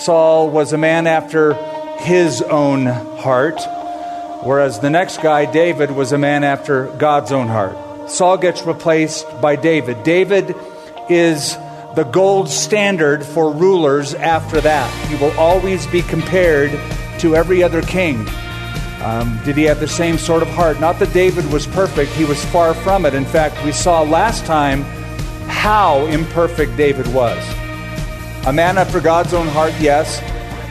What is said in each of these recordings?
Saul was a man after his own heart, whereas the next guy, David, was a man after God's own heart. Saul gets replaced by David. David is the gold standard for rulers after that. He will always be compared to every other king. Um, did he have the same sort of heart? Not that David was perfect, he was far from it. In fact, we saw last time how imperfect David was. A man after God's own heart, yes,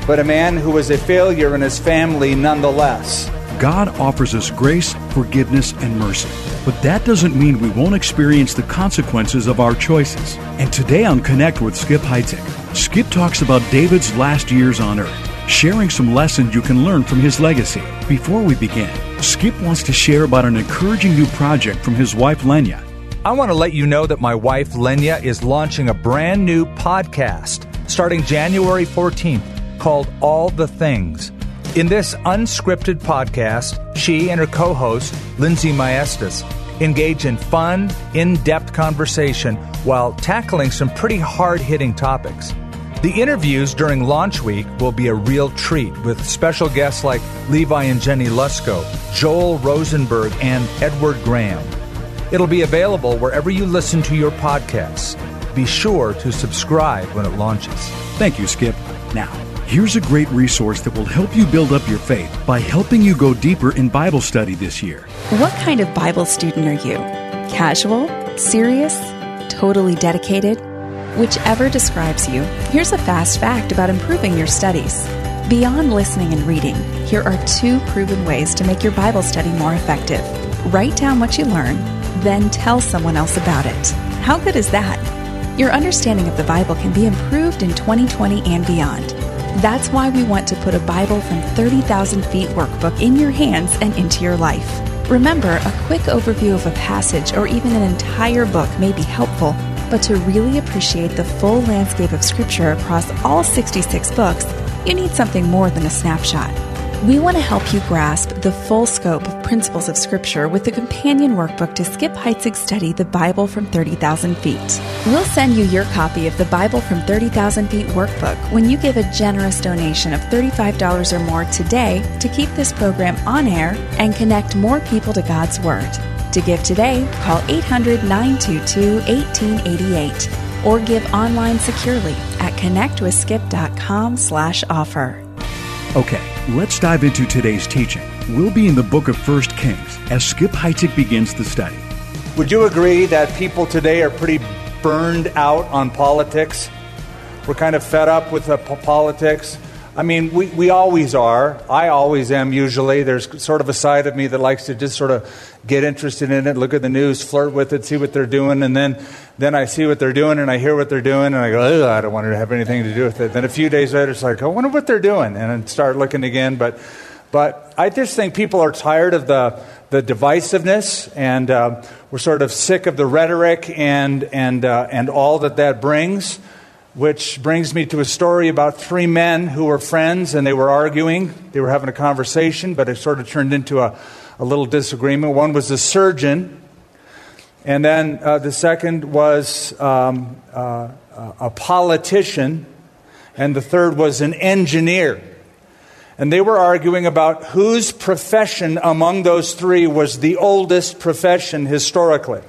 but a man who was a failure in his family nonetheless. God offers us grace, forgiveness, and mercy. But that doesn't mean we won't experience the consequences of our choices. And today on Connect with Skip Heitzig, Skip talks about David's last years on earth, sharing some lessons you can learn from his legacy. Before we begin, Skip wants to share about an encouraging new project from his wife Lenya. I want to let you know that my wife Lenya is launching a brand new podcast starting January 14th called All the Things. In this unscripted podcast, she and her co host, Lindsay Maestas, engage in fun, in depth conversation while tackling some pretty hard hitting topics. The interviews during launch week will be a real treat with special guests like Levi and Jenny Lusko, Joel Rosenberg, and Edward Graham. It'll be available wherever you listen to your podcasts. Be sure to subscribe when it launches. Thank you, Skip. Now, here's a great resource that will help you build up your faith by helping you go deeper in Bible study this year. What kind of Bible student are you? Casual? Serious? Totally dedicated? Whichever describes you, here's a fast fact about improving your studies. Beyond listening and reading, here are two proven ways to make your Bible study more effective. Write down what you learn, then tell someone else about it. How good is that? Your understanding of the Bible can be improved in 2020 and beyond. That's why we want to put a Bible from 30,000 feet workbook in your hands and into your life. Remember, a quick overview of a passage or even an entire book may be helpful, but to really appreciate the full landscape of Scripture across all 66 books, you need something more than a snapshot. We want to help you grasp the full scope of principles of Scripture with the companion workbook to Skip Heitzig's study, The Bible from 30,000 Feet. We'll send you your copy of the Bible from 30,000 Feet workbook when you give a generous donation of $35 or more today to keep this program on air and connect more people to God's Word. To give today, call 800 922 1888 or give online securely at connectwithskip.com slash offer. Okay, let's dive into today's teaching. We'll be in the book of 1 Kings as Skip Heitzig begins the study. Would you agree that people today are pretty burned out on politics? We're kind of fed up with the po- politics. I mean, we, we always are. I always am, usually. There's sort of a side of me that likes to just sort of get interested in it, look at the news, flirt with it, see what they're doing, and then, then I see what they're doing and I hear what they're doing, and I go, I don't want to have anything to do with it. Then a few days later, it's like, I wonder what they're doing, and I start looking again. But, but I just think people are tired of the, the divisiveness, and uh, we're sort of sick of the rhetoric and, and, uh, and all that that brings which brings me to a story about three men who were friends and they were arguing. They were having a conversation, but it sort of turned into a, a little disagreement. One was a surgeon, and then uh, the second was um, uh, a politician, and the third was an engineer. And they were arguing about whose profession among those three was the oldest profession historically.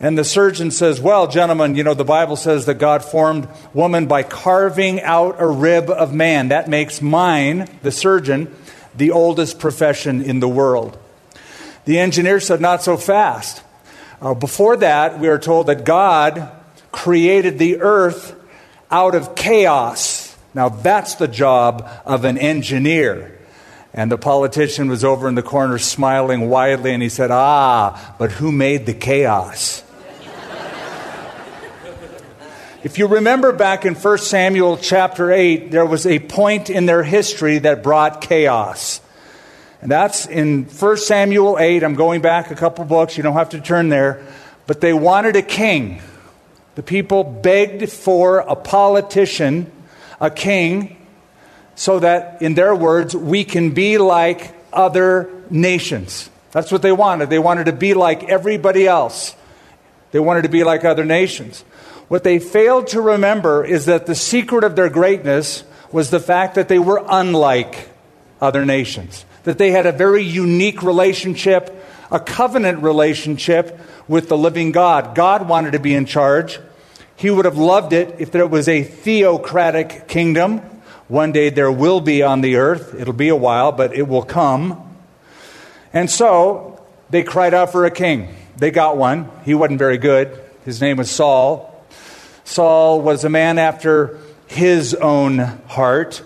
And the surgeon says, Well, gentlemen, you know, the Bible says that God formed woman by carving out a rib of man. That makes mine, the surgeon, the oldest profession in the world. The engineer said, Not so fast. Uh, before that, we are told that God created the earth out of chaos. Now, that's the job of an engineer. And the politician was over in the corner smiling widely, and he said, Ah, but who made the chaos? If you remember back in 1 Samuel chapter 8, there was a point in their history that brought chaos. And that's in 1 Samuel 8. I'm going back a couple books. You don't have to turn there. But they wanted a king. The people begged for a politician, a king, so that, in their words, we can be like other nations. That's what they wanted. They wanted to be like everybody else. They wanted to be like other nations. What they failed to remember is that the secret of their greatness was the fact that they were unlike other nations, that they had a very unique relationship, a covenant relationship with the living God. God wanted to be in charge. He would have loved it if there was a theocratic kingdom. One day there will be on the earth. It'll be a while, but it will come. And so they cried out for a king. They got one. He wasn't very good. His name was Saul. Saul was a man after his own heart,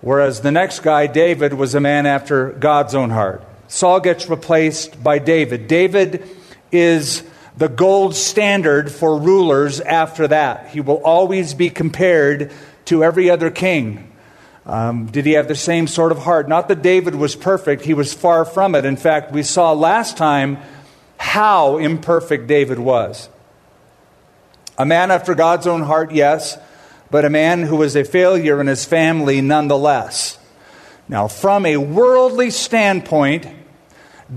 whereas the next guy, David, was a man after God's own heart. Saul gets replaced by David. David is the gold standard for rulers after that. He will always be compared to every other king. Um, did he have the same sort of heart? Not that David was perfect, he was far from it. In fact, we saw last time how imperfect David was. A man after God's own heart, yes, but a man who was a failure in his family nonetheless. Now, from a worldly standpoint,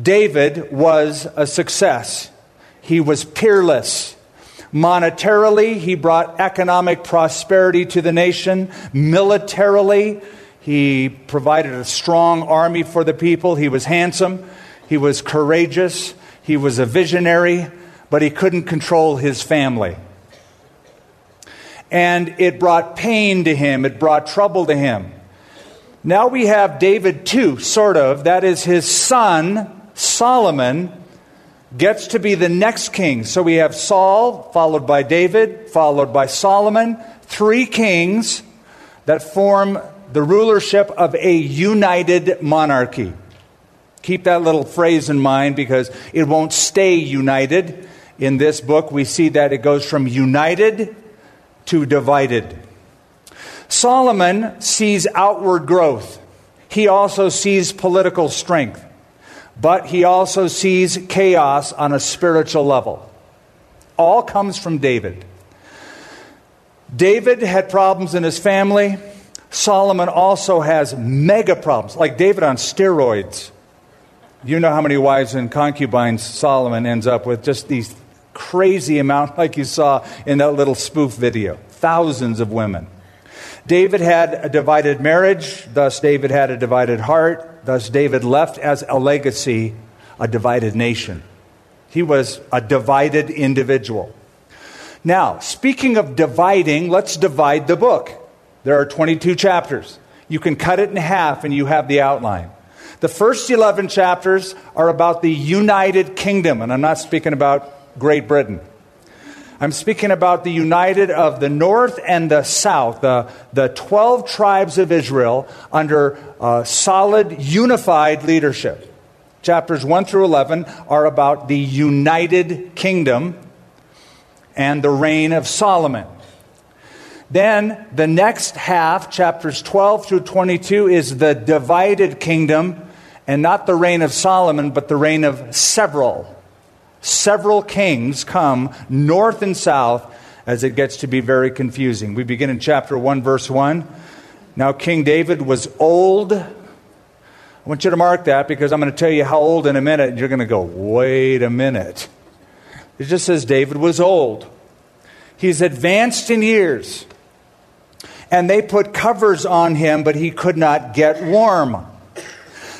David was a success. He was peerless. Monetarily, he brought economic prosperity to the nation. Militarily, he provided a strong army for the people. He was handsome. He was courageous. He was a visionary, but he couldn't control his family. And it brought pain to him, it brought trouble to him. Now we have David too, sort of. That is his son, Solomon, gets to be the next king. So we have Saul, followed by David, followed by Solomon, three kings that form the rulership of a united monarchy. Keep that little phrase in mind because it won't stay united. In this book, we see that it goes from united to divided. Solomon sees outward growth. He also sees political strength but he also sees chaos on a spiritual level. All comes from David. David had problems in his family. Solomon also has mega problems, like David on steroids. You know how many wives and concubines Solomon ends up with, just these crazy amount, like you saw in that little spoof video. Thousands of women. David had a divided marriage, thus, David had a divided heart. Thus, David left as a legacy a divided nation. He was a divided individual. Now, speaking of dividing, let's divide the book. There are 22 chapters. You can cut it in half and you have the outline. The first 11 chapters are about the United Kingdom, and I'm not speaking about Great Britain. I'm speaking about the united of the north and the south, the, the 12 tribes of Israel under uh, solid, unified leadership. Chapters 1 through 11 are about the united kingdom and the reign of Solomon. Then the next half, chapters 12 through 22, is the divided kingdom, and not the reign of Solomon, but the reign of several several kings come north and south as it gets to be very confusing. We begin in chapter 1, verse 1. Now, King David was old. I want you to mark that because I'm going to tell you how old in a minute, and you're going to go, wait a minute. It just says David was old. He's advanced in years. And they put covers on him, but he could not get warm.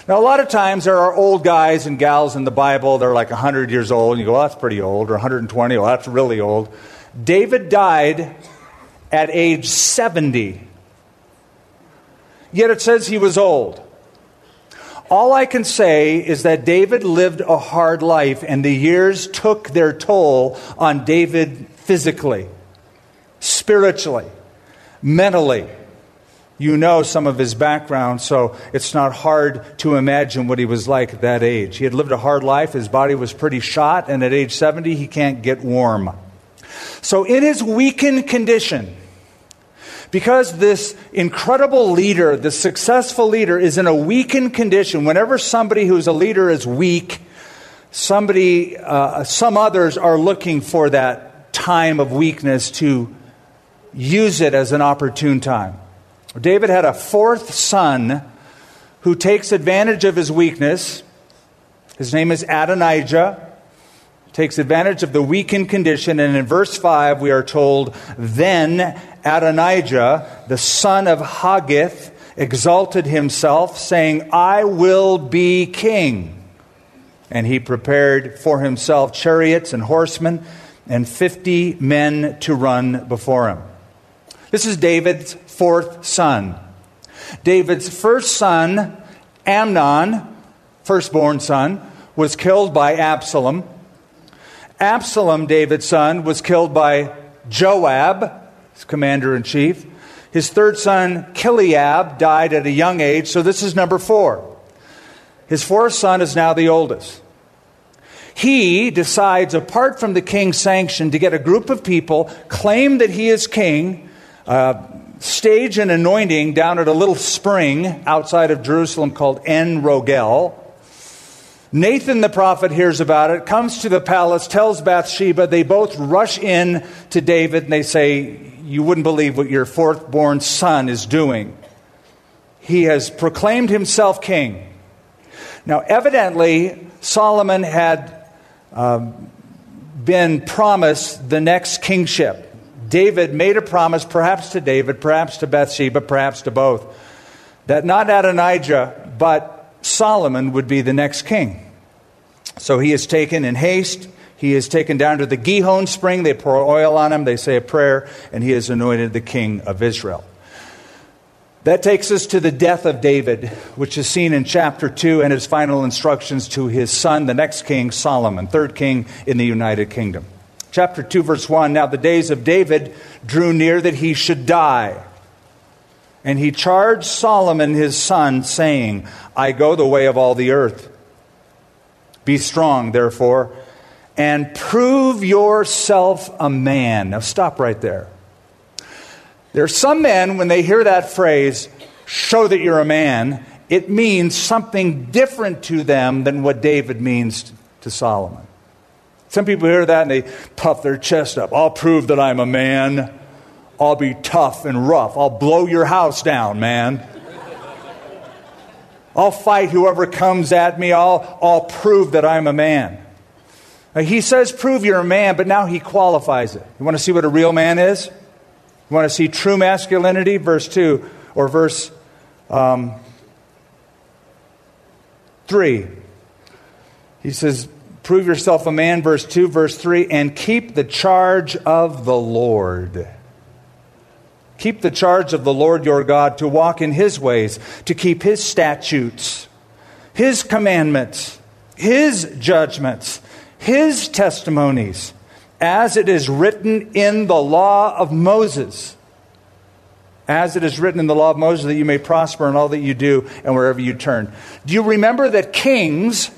Now, a lot of times there are old guys and gals in the Bible, they're like 100 years old, and you go, well, that's pretty old, or 120, well, that's really old. David died at age 70, yet it says he was old. All I can say is that David lived a hard life, and the years took their toll on David physically, spiritually, mentally. You know some of his background, so it's not hard to imagine what he was like at that age. He had lived a hard life, his body was pretty shot, and at age 70, he can't get warm. So, in his weakened condition, because this incredible leader, this successful leader, is in a weakened condition, whenever somebody who's a leader is weak, somebody, uh, some others are looking for that time of weakness to use it as an opportune time. David had a fourth son who takes advantage of his weakness. His name is Adonijah. Takes advantage of the weakened condition, and in verse 5 we are told, Then Adonijah, the son of Haggith, exalted himself, saying, I will be king. And he prepared for himself chariots and horsemen and 50 men to run before him. This is David's fourth son. David's first son, Amnon, firstborn son, was killed by Absalom. Absalom, David's son, was killed by Joab, his commander in chief. His third son, Chileab, died at a young age, so this is number four. His fourth son is now the oldest. He decides, apart from the king's sanction, to get a group of people, claim that he is king, uh, stage an anointing down at a little spring outside of Jerusalem called En Rogel. Nathan the prophet hears about it, comes to the palace, tells Bathsheba. They both rush in to David and they say, You wouldn't believe what your fourth born son is doing. He has proclaimed himself king. Now, evidently, Solomon had um, been promised the next kingship. David made a promise, perhaps to David, perhaps to Bathsheba, perhaps to both, that not Adonijah, but Solomon would be the next king. So he is taken in haste. He is taken down to the Gihon spring. They pour oil on him. They say a prayer, and he is anointed the king of Israel. That takes us to the death of David, which is seen in chapter 2 and his final instructions to his son, the next king, Solomon, third king in the United Kingdom. Chapter 2, verse 1 Now the days of David drew near that he should die. And he charged Solomon his son, saying, I go the way of all the earth. Be strong, therefore, and prove yourself a man. Now stop right there. There are some men, when they hear that phrase, show that you're a man, it means something different to them than what David means to Solomon. Some people hear that and they puff their chest up. I'll prove that I'm a man. I'll be tough and rough. I'll blow your house down, man. I'll fight whoever comes at me. I'll, I'll prove that I'm a man. Now, he says, prove you're a man, but now he qualifies it. You want to see what a real man is? You want to see true masculinity? Verse 2 or verse um, 3. He says, Prove yourself a man, verse 2, verse 3, and keep the charge of the Lord. Keep the charge of the Lord your God to walk in his ways, to keep his statutes, his commandments, his judgments, his testimonies, as it is written in the law of Moses. As it is written in the law of Moses, that you may prosper in all that you do and wherever you turn. Do you remember that kings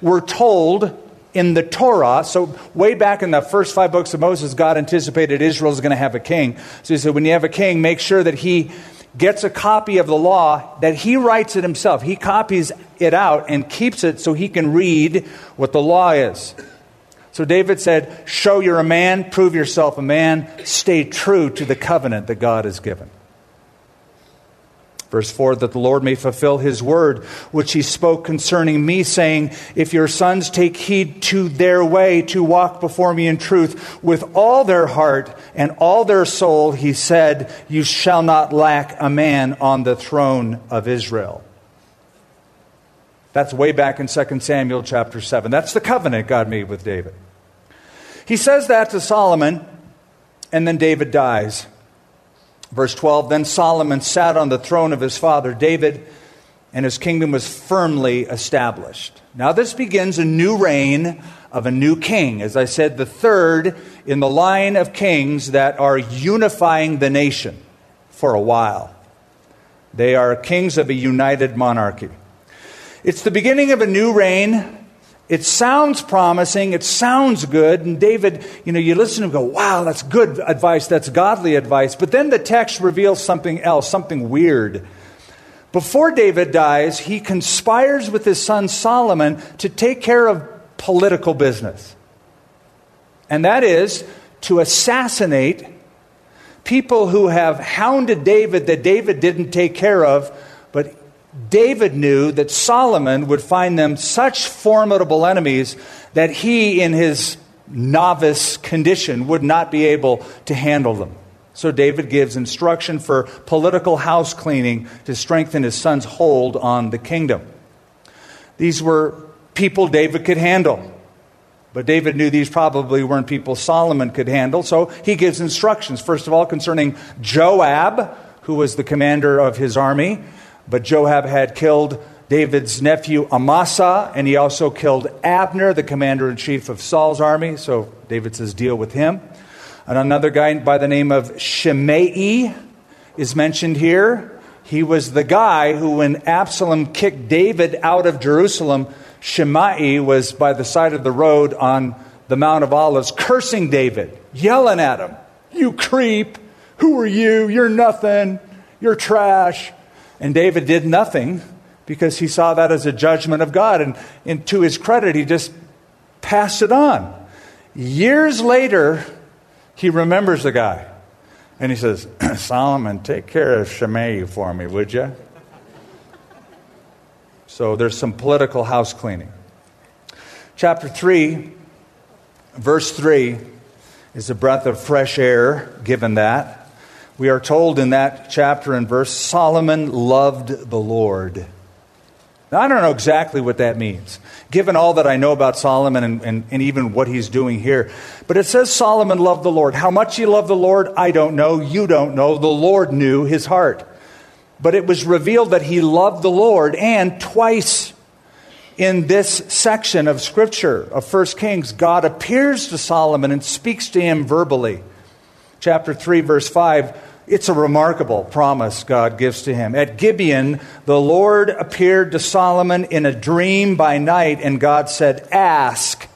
were told in the Torah, so way back in the first five books of Moses, God anticipated Israel is going to have a king. So he said, when you have a king, make sure that he gets a copy of the law, that he writes it himself. He copies it out and keeps it so he can read what the law is. So David said, Show you're a man, prove yourself a man, stay true to the covenant that God has given. Verse 4 that the Lord may fulfill his word, which he spoke concerning me, saying, If your sons take heed to their way to walk before me in truth with all their heart and all their soul, he said, You shall not lack a man on the throne of Israel. That's way back in 2 Samuel chapter 7. That's the covenant God made with David. He says that to Solomon, and then David dies. Verse 12 Then Solomon sat on the throne of his father David, and his kingdom was firmly established. Now, this begins a new reign of a new king. As I said, the third in the line of kings that are unifying the nation for a while. They are kings of a united monarchy. It's the beginning of a new reign It sounds promising, it sounds good, and David, you know, you listen and go, wow, that's good advice, that's godly advice. But then the text reveals something else, something weird. Before David dies, he conspires with his son Solomon to take care of political business. And that is to assassinate people who have hounded David that David didn't take care of, but David knew that Solomon would find them such formidable enemies that he, in his novice condition, would not be able to handle them. So David gives instruction for political house cleaning to strengthen his son's hold on the kingdom. These were people David could handle. But David knew these probably weren't people Solomon could handle, so he gives instructions, first of all, concerning Joab, who was the commander of his army. But Joab had killed David's nephew Amasa, and he also killed Abner, the commander in chief of Saul's army. So David says, deal with him. And another guy by the name of Shimei is mentioned here. He was the guy who, when Absalom kicked David out of Jerusalem, Shimei was by the side of the road on the Mount of Olives, cursing David, yelling at him, You creep! Who are you? You're nothing. You're trash. And David did nothing because he saw that as a judgment of God. And, and to his credit, he just passed it on. Years later, he remembers the guy. And he says, Solomon, take care of Shimei for me, would you? So there's some political house cleaning. Chapter 3, verse 3 is a breath of fresh air given that. We are told in that chapter and verse Solomon loved the Lord. Now, I don't know exactly what that means, given all that I know about Solomon and, and, and, even what he's doing here. But it says Solomon loved the Lord. How much he loved the Lord, I don't know. You don't know. The Lord knew his heart. But it was revealed that he loved the Lord, and twice in this section of Scripture of 1 Kings, God appears to Solomon and speaks to him verbally. Chapter 3, verse 5, it's a remarkable promise God gives to him. At Gibeon, the Lord appeared to Solomon in a dream by night, and God said, Ask,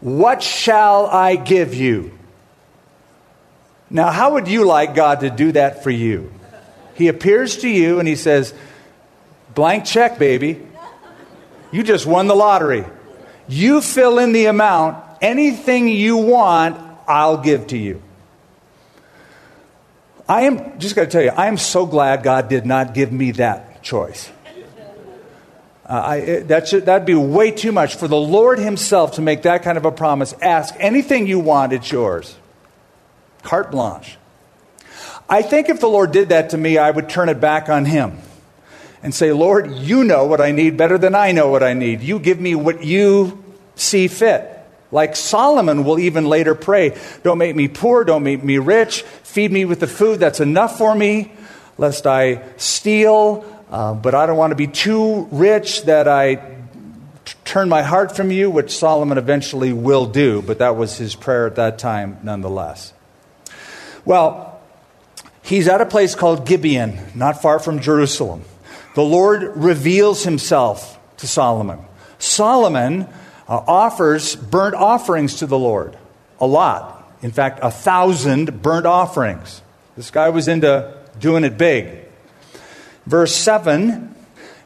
what shall I give you? Now, how would you like God to do that for you? He appears to you and he says, Blank check, baby. You just won the lottery. You fill in the amount, anything you want, I'll give to you. I am just going to tell you, I am so glad God did not give me that choice. Uh, I, that should, that'd be way too much for the Lord Himself to make that kind of a promise. Ask anything you want, it's yours. Carte blanche. I think if the Lord did that to me, I would turn it back on Him and say, Lord, you know what I need better than I know what I need. You give me what you see fit. Like Solomon will even later pray, Don't make me poor, don't make me rich, feed me with the food that's enough for me, lest I steal, uh, but I don't want to be too rich that I t- turn my heart from you, which Solomon eventually will do, but that was his prayer at that time nonetheless. Well, He's at a place called Gibeon, not far from Jerusalem. The Lord reveals himself to Solomon. Solomon uh, offers burnt offerings to the Lord, a lot. In fact, a thousand burnt offerings. This guy was into doing it big. Verse 7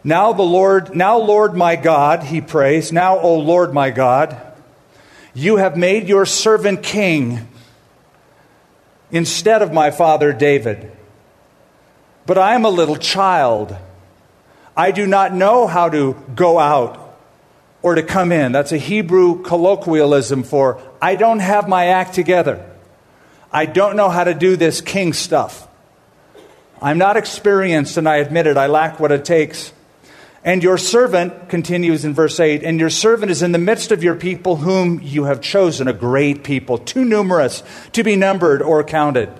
Now the Lord, now Lord my God, he prays, now, O Lord my God, you have made your servant king instead of my father David. But I am a little child. I do not know how to go out or to come in. That's a Hebrew colloquialism for I don't have my act together. I don't know how to do this king stuff. I'm not experienced, and I admit it. I lack what it takes. And your servant, continues in verse 8, and your servant is in the midst of your people whom you have chosen, a great people, too numerous to be numbered or counted.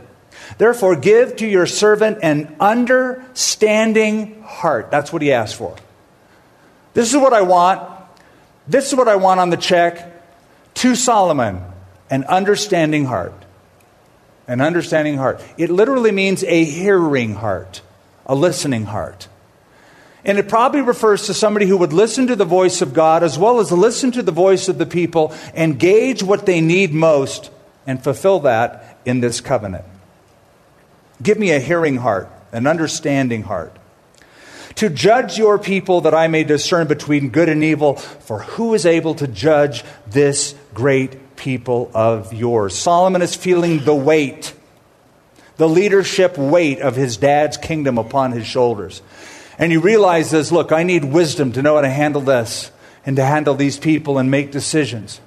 Therefore, give to your servant an understanding heart. That's what he asked for. This is what I want. This is what I want on the check to Solomon an understanding heart. An understanding heart. It literally means a hearing heart, a listening heart. And it probably refers to somebody who would listen to the voice of God as well as listen to the voice of the people and gauge what they need most and fulfill that in this covenant. Give me a hearing heart, an understanding heart. To judge your people that I may discern between good and evil, for who is able to judge this great people of yours? Solomon is feeling the weight, the leadership weight of his dad's kingdom upon his shoulders. And he realizes, look, I need wisdom to know how to handle this and to handle these people and make decisions.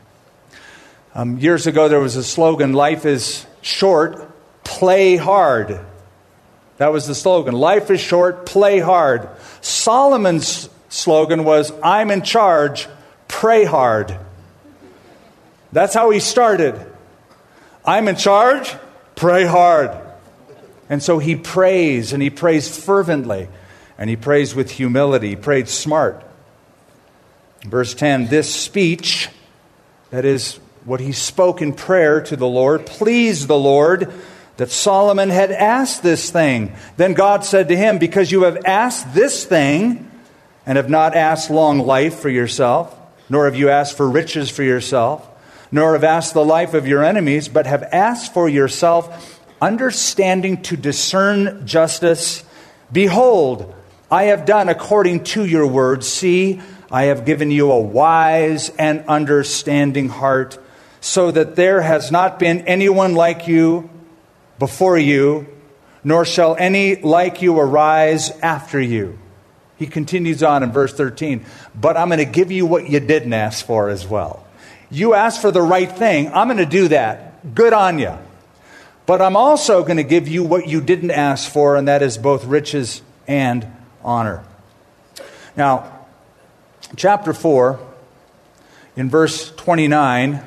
Um, years ago, there was a slogan life is short, play hard. That was the slogan. Life is short, play hard. Solomon's slogan was I'm in charge, pray hard. That's how he started. I'm in charge, pray hard. And so he prays, and he prays fervently. And he prays with humility. He prayed smart. Verse 10 This speech, that is what he spoke in prayer to the Lord, pleased the Lord that Solomon had asked this thing. Then God said to him, Because you have asked this thing, and have not asked long life for yourself, nor have you asked for riches for yourself, nor have asked the life of your enemies, but have asked for yourself understanding to discern justice, behold, I have done according to your word. See, I have given you a wise and understanding heart, so that there has not been anyone like you before you, nor shall any like you arise after you. He continues on in verse 13, but I'm going to give you what you didn't ask for as well. You asked for the right thing, I'm going to do that. Good on you. But I'm also going to give you what you didn't ask for, and that is both riches and honor. Now, chapter 4, in verse 29,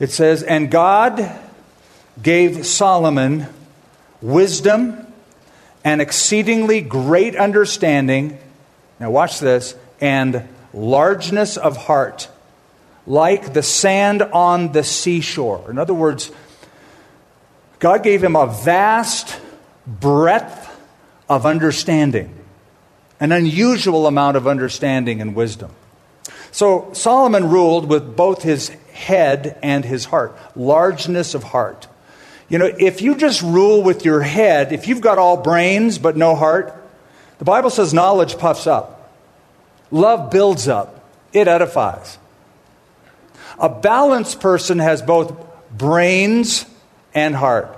it says, And God gave Solomon wisdom and exceedingly great understanding. Now, watch this, and largeness of heart, like the sand on the seashore. In other words, God gave him a vast breadth of understanding an unusual amount of understanding and wisdom. So Solomon ruled with both his head and his heart, largeness of heart. You know, if you just rule with your head, if you've got all brains but no heart, the Bible says knowledge puffs up, love builds up, it edifies. A balanced person has both brains and heart.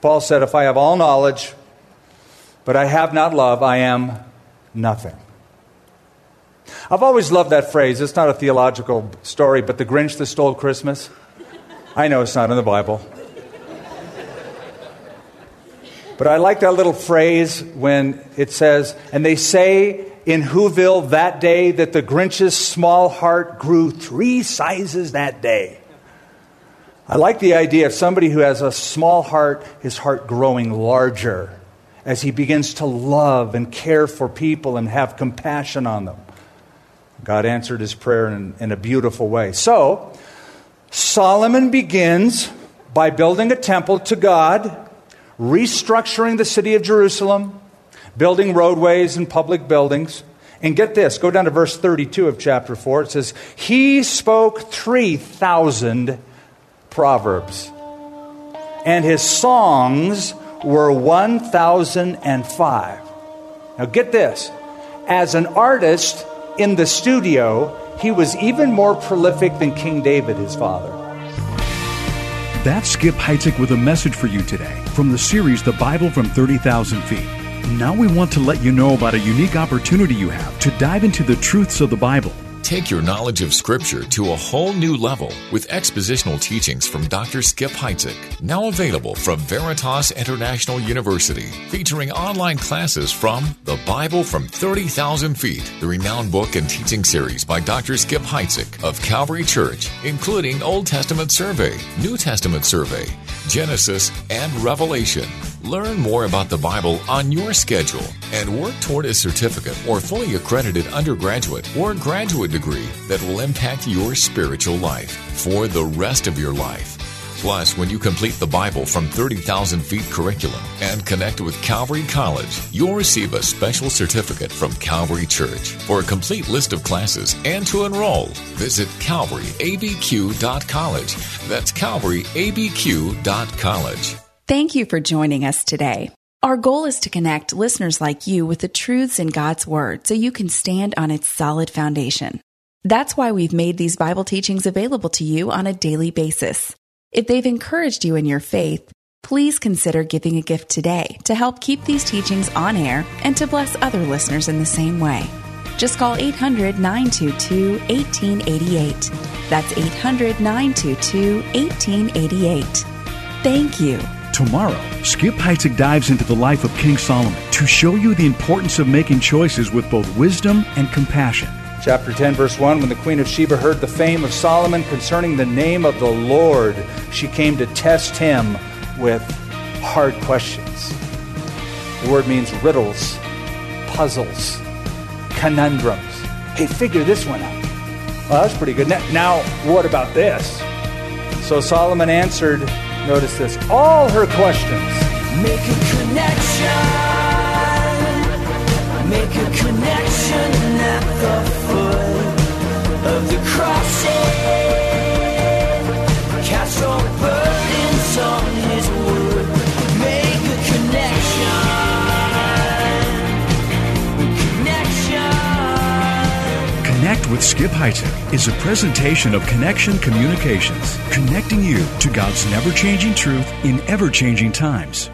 Paul said, If I have all knowledge, but I have not love, I am nothing. I've always loved that phrase. It's not a theological story, but the Grinch that stole Christmas. I know it's not in the Bible. But I like that little phrase when it says, and they say in Whoville that day that the Grinch's small heart grew three sizes that day. I like the idea of somebody who has a small heart, his heart growing larger as he begins to love and care for people and have compassion on them. God answered his prayer in, in, a beautiful way. So, Solomon begins by building a temple to God, restructuring the city of Jerusalem, building roadways and public buildings. And get this, go down to verse 32 of chapter 4. It says, He spoke 3,000 proverbs, and his songs were 1,005. Now get this. As an artist in the studio, he was even more prolific than King David, his father. That's Skip Heitzig with a message for you today from the series The Bible from 30,000 Feet. Now we want to let you know about a unique opportunity you have to dive into the truths of the Bible Take your knowledge of Scripture to a whole new level with expositional teachings from Dr. Skip Heitzig, now available from Veritas International University, featuring online classes from The Bible from 30,000 Feet, the renowned book and teaching series by Dr. Skip Heitzig of Calvary Church, including Old Testament Survey, New Testament Survey, Genesis, and Revelation. Learn more about the Bible on your schedule and work toward a certificate or fully accredited undergraduate or graduate degree that will impact your spiritual life for the rest of your life. Plus, when you complete the Bible from 30,000 Feet curriculum and connect with Calvary College, you'll receive a special certificate from Calvary Church. For a complete list of classes and to enroll, visit calvaryabq.college. That's calvaryabq.college. Thank you for joining us today. Our goal is to connect listeners like you with the truths in God's Word so you can stand on its solid foundation. That's why we've made these Bible teachings available to you on a daily basis. If they've encouraged you in your faith, please consider giving a gift today to help keep these teachings on air and to bless other listeners in the same way. Just call 800 922 1888. That's 800 922 1888. Thank you. Tomorrow, Skip Heitzig dives into the life of King Solomon to show you the importance of making choices with both wisdom and compassion. Chapter 10, verse 1 When the queen of Sheba heard the fame of Solomon concerning the name of the Lord, she came to test him with hard questions. The word means riddles, puzzles, conundrums. Hey, figure this one out. Well, that's pretty good. Now, what about this? So Solomon answered, notice this, all her questions. Make a connection. Make a connection at the foot of the crossing. Connect with Skip Heitzig is a presentation of Connection Communications, connecting you to God's never changing truth in ever changing times.